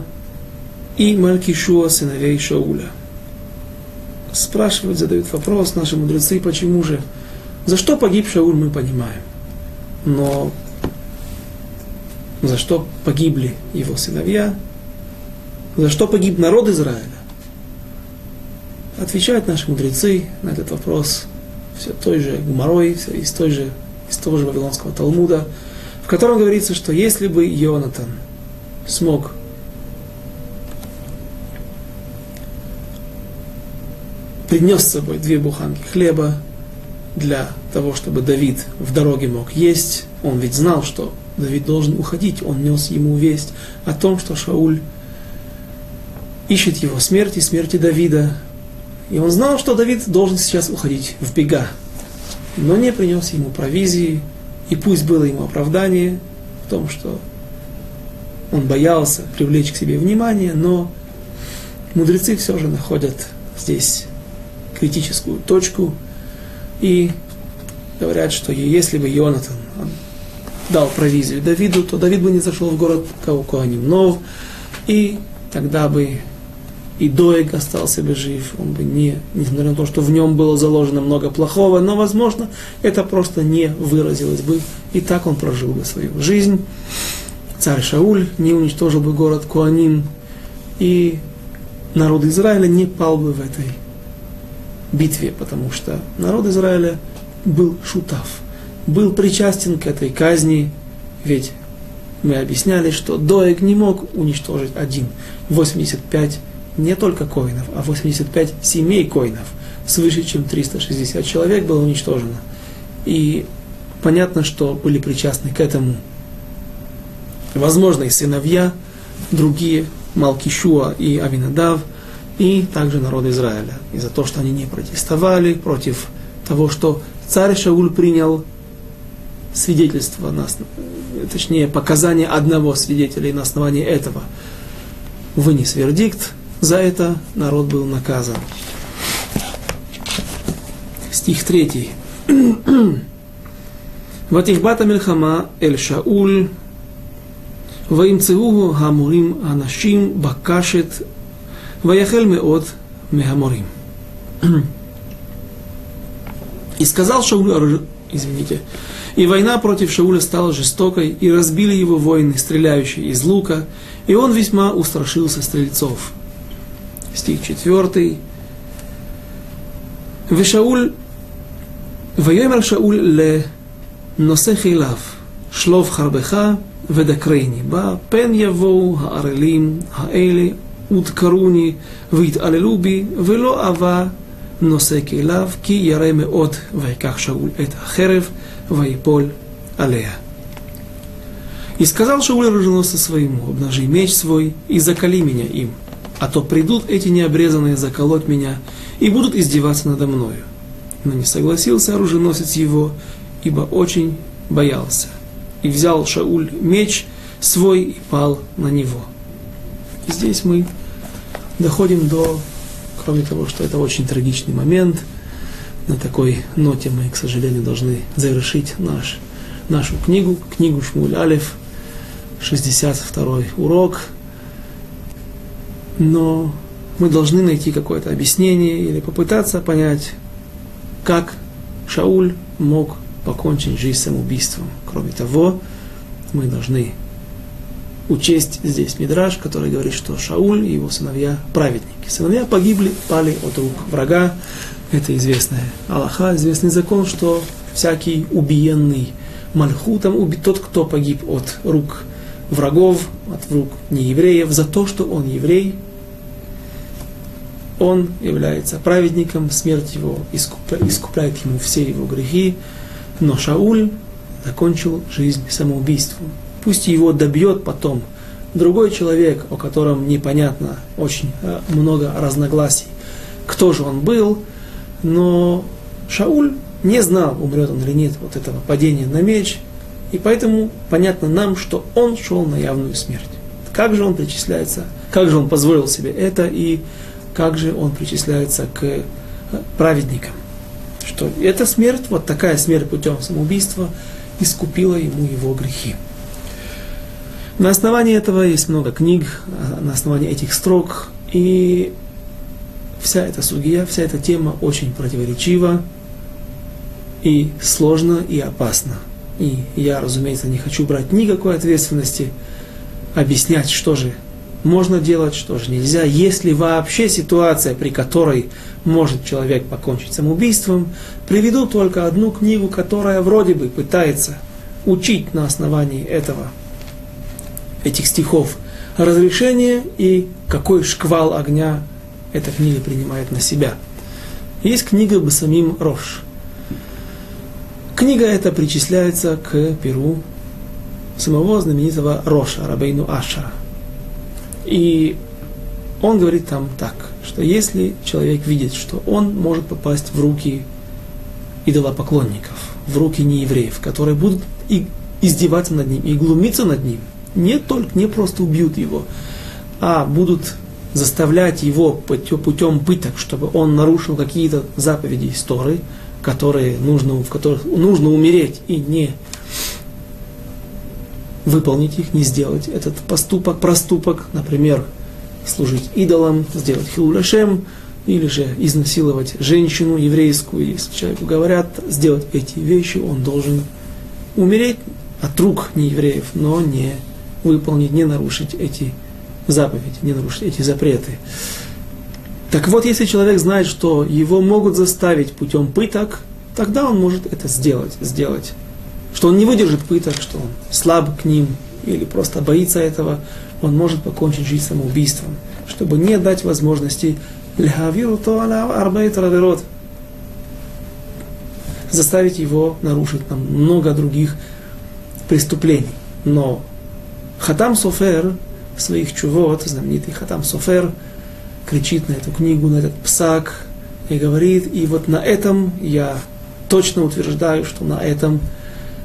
и Малкишуа, сыновей Шауля. Спрашивают, задают вопрос наши мудрецы, почему же? За что погиб Шауль, мы понимаем. Но за что погибли его сыновья? За что погиб народ Израиля? Отвечают наши мудрецы на этот вопрос все той же гуморой, из той же из того же Вавилонского Талмуда, в котором говорится, что если бы Йонатан смог принес с собой две буханки хлеба для того, чтобы Давид в дороге мог есть, он ведь знал, что Давид должен уходить, он нес ему весть о том, что Шауль ищет его смерти, смерти Давида. И он знал, что Давид должен сейчас уходить в бега, но не принес ему провизии, и пусть было ему оправдание в том, что он боялся привлечь к себе внимание, но мудрецы все же находят здесь критическую точку и говорят, что если бы Йонатан дал провизию Давиду, то Давид бы не зашел в город Каукуаним Нов, и тогда бы и Доeg остался бы жив, он бы не, несмотря на то, что в нем было заложено много плохого, но, возможно, это просто не выразилось бы, и так он прожил бы свою жизнь. Царь Шауль не уничтожил бы город Куаним, и народ Израиля не пал бы в этой битве, потому что народ Израиля был шутав, был причастен к этой казни, ведь мы объясняли, что Доeg не мог уничтожить один. 85 не только коинов, а 85 семей коинов, свыше чем 360 человек было уничтожено. И понятно, что были причастны к этому, возможно, и сыновья, другие, Малкишуа и Авинадав, и также народ Израиля. И за то, что они не протестовали против того, что царь Шауль принял свидетельство, на, точнее, показания одного свидетеля, и на основании этого вынес вердикт, за это народ был наказан. Стих 3. ותכבת המלחמה אל שאול, וימצאוהו המורים הנשים בקשת, ויחל מאוד מהמורים. И сказал Шауль, извините, и война против Шауля стала жестокой, и разбили его воины, стреляющие из лука, и он весьма устрашился стрельцов стих 4. ושאול, ויאמר שאול לנושא חיליו, שלוף חרבך ודקרני בה, פן יבואו הערלים האלה ודקרוני ויתעללו בי, ולא אבה נושא כליו, כי ירא מאוד, ויקח שאול את החרב, ויפול עליה. И сказал Шауль оруженосцу своему, обнажи меч свой и закали меня им а то придут эти необрезанные заколоть меня и будут издеваться надо мною. Но не согласился оруженосец его, ибо очень боялся. И взял Шауль меч свой и пал на него. И здесь мы доходим до, кроме того, что это очень трагичный момент, на такой ноте мы, к сожалению, должны завершить наш, нашу книгу, книгу Шмуль Алиф, 62 урок – но мы должны найти какое-то объяснение или попытаться понять, как Шауль мог покончить жизнь самоубийством. Кроме того, мы должны учесть здесь Мидраж, который говорит, что Шауль и его сыновья праведники. Сыновья погибли, пали от рук врага. Это известная Аллаха, известный закон, что всякий убиенный мальхутом, тот, кто погиб от рук врагов, от рук неевреев, за то, что он еврей, он является праведником, смерть его искупляет ему все его грехи, но Шауль закончил жизнь самоубийством. Пусть его добьет потом другой человек, о котором непонятно очень э, много разногласий, кто же он был, но Шауль не знал, умрет он или нет, вот этого падения на меч, и поэтому понятно нам, что он шел на явную смерть. Как же он причисляется, как же он позволил себе это, и как же он причисляется к э, праведникам. Что эта смерть, вот такая смерть путем самоубийства, искупила ему его грехи. На основании этого есть много книг, а, на основании этих строк, и вся эта сугия, вся эта тема очень противоречива, и сложно, и опасно. И я, разумеется, не хочу брать никакой ответственности, объяснять, что же можно делать, что же нельзя. Если вообще ситуация, при которой может человек покончить самоубийством, приведу только одну книгу, которая вроде бы пытается учить на основании этого, этих стихов разрешение и какой шквал огня эта книга принимает на себя. Есть книга Басамим Рош. Книга эта причисляется к перу самого знаменитого Роша, Рабейну Ашара – и он говорит там так, что если человек видит, что он может попасть в руки идолопоклонников, в руки неевреев, которые будут и издеваться над ним, и глумиться над ним, не только, не просто убьют его, а будут заставлять его путем пыток, чтобы он нарушил какие-то заповеди истории, которые нужно, в которых нужно умереть и не выполнить их, не сделать этот поступок, проступок, например, служить идолам, сделать хилуляшем, или же изнасиловать женщину еврейскую, если человеку говорят сделать эти вещи, он должен умереть от рук неевреев, но не выполнить, не нарушить эти заповеди, не нарушить эти запреты. Так вот, если человек знает, что его могут заставить путем пыток, тогда он может это сделать, сделать. Что он не выдержит пыток, что он слаб к ним или просто боится этого, он может покончить жизнь самоубийством, чтобы не дать возможности заставить его нарушить нам много других преступлений. Но Хатам Софер в своих чувот, знаменитый Хатам Софер, кричит на эту книгу, на этот псак, и говорит, и вот на этом я точно утверждаю, что на этом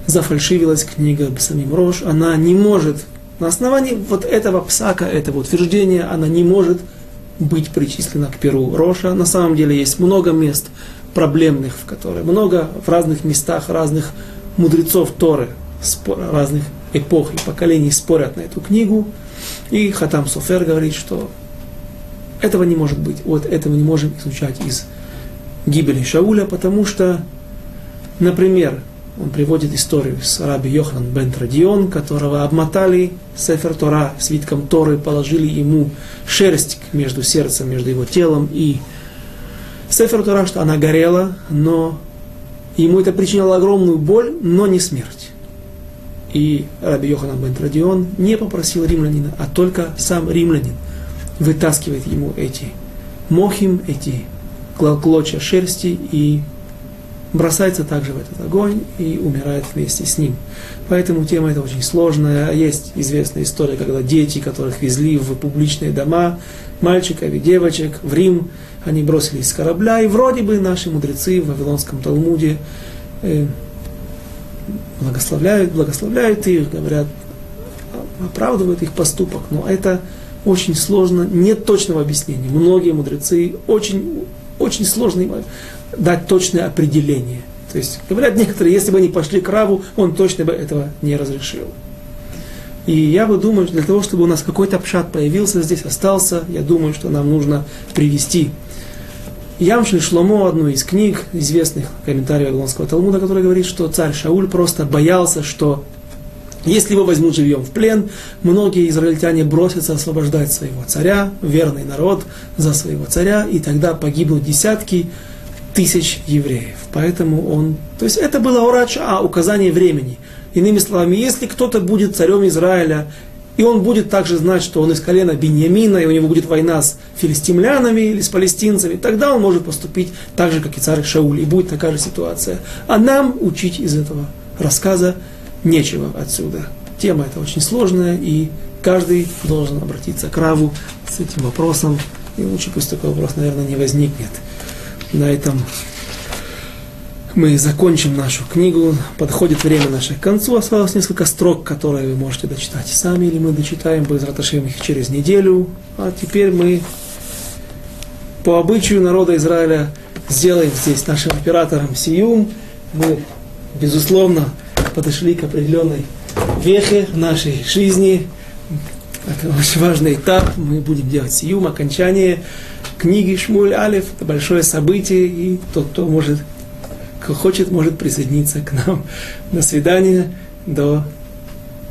зафальшивилась книга самим Рош, она не может, на основании вот этого псака, этого утверждения, она не может быть причислена к перу Роша. На самом деле есть много мест проблемных, в которые много в разных местах разных мудрецов Торы, разных эпох и поколений спорят на эту книгу. И Хатам Софер говорит, что этого не может быть. Вот этого не можем изучать из гибели Шауля, потому что, например, он приводит историю с раби Йохан бен Традион, которого обмотали Сефер Тора, свитком Торы, положили ему шерсть между сердцем, между его телом и Сефер Тора, что она горела, но ему это причиняло огромную боль, но не смерть. И раби Йохан бен Традион не попросил римлянина, а только сам римлянин вытаскивает ему эти мохим, эти клочья шерсти и бросается также в этот огонь и умирает вместе с ним. Поэтому тема эта очень сложная. Есть известная история, когда дети, которых везли в публичные дома, мальчиков и девочек в Рим, они бросились с корабля, и вроде бы наши мудрецы в Вавилонском Талмуде э, благословляют, благословляют их, говорят, оправдывают их поступок, но это очень сложно, нет точного объяснения. Многие мудрецы очень, очень сложно дать точное определение. То есть, говорят некоторые, если бы они пошли к Раву, он точно бы этого не разрешил. И я бы думаю, для того, чтобы у нас какой-то пшат появился здесь, остался, я думаю, что нам нужно привести Ямшель Шломо, одну из книг известных комментариев Вавилонского Талмуда, который говорит, что царь Шауль просто боялся, что если его возьмут живьем в плен, многие израильтяне бросятся освобождать своего царя, верный народ за своего царя, и тогда погибнут десятки тысяч евреев. Поэтому он... То есть это было урача, а указание времени. Иными словами, если кто-то будет царем Израиля, и он будет также знать, что он из колена Беньямина, и у него будет война с филистимлянами или с палестинцами, тогда он может поступить так же, как и царь Шауль, и будет такая же ситуация. А нам учить из этого рассказа нечего отсюда. Тема эта очень сложная, и каждый должен обратиться к Раву с этим вопросом, и лучше пусть такой вопрос, наверное, не возникнет. На этом мы закончим нашу книгу. Подходит время наше к концу. Осталось несколько строк, которые вы можете дочитать сами, или мы дочитаем, без раташим их через неделю. А теперь мы по обычаю народа Израиля сделаем здесь нашим оператором Сиюм. Мы, безусловно, подошли к определенной вехе нашей жизни. Это очень важный этап. Мы будем делать Сиюм, окончание книги Шмуль Алиф. Это большое событие, и тот, кто может, кто хочет, может присоединиться к нам. До свидания. До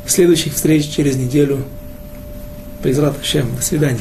следующих встреч через неделю. Призват До свидания.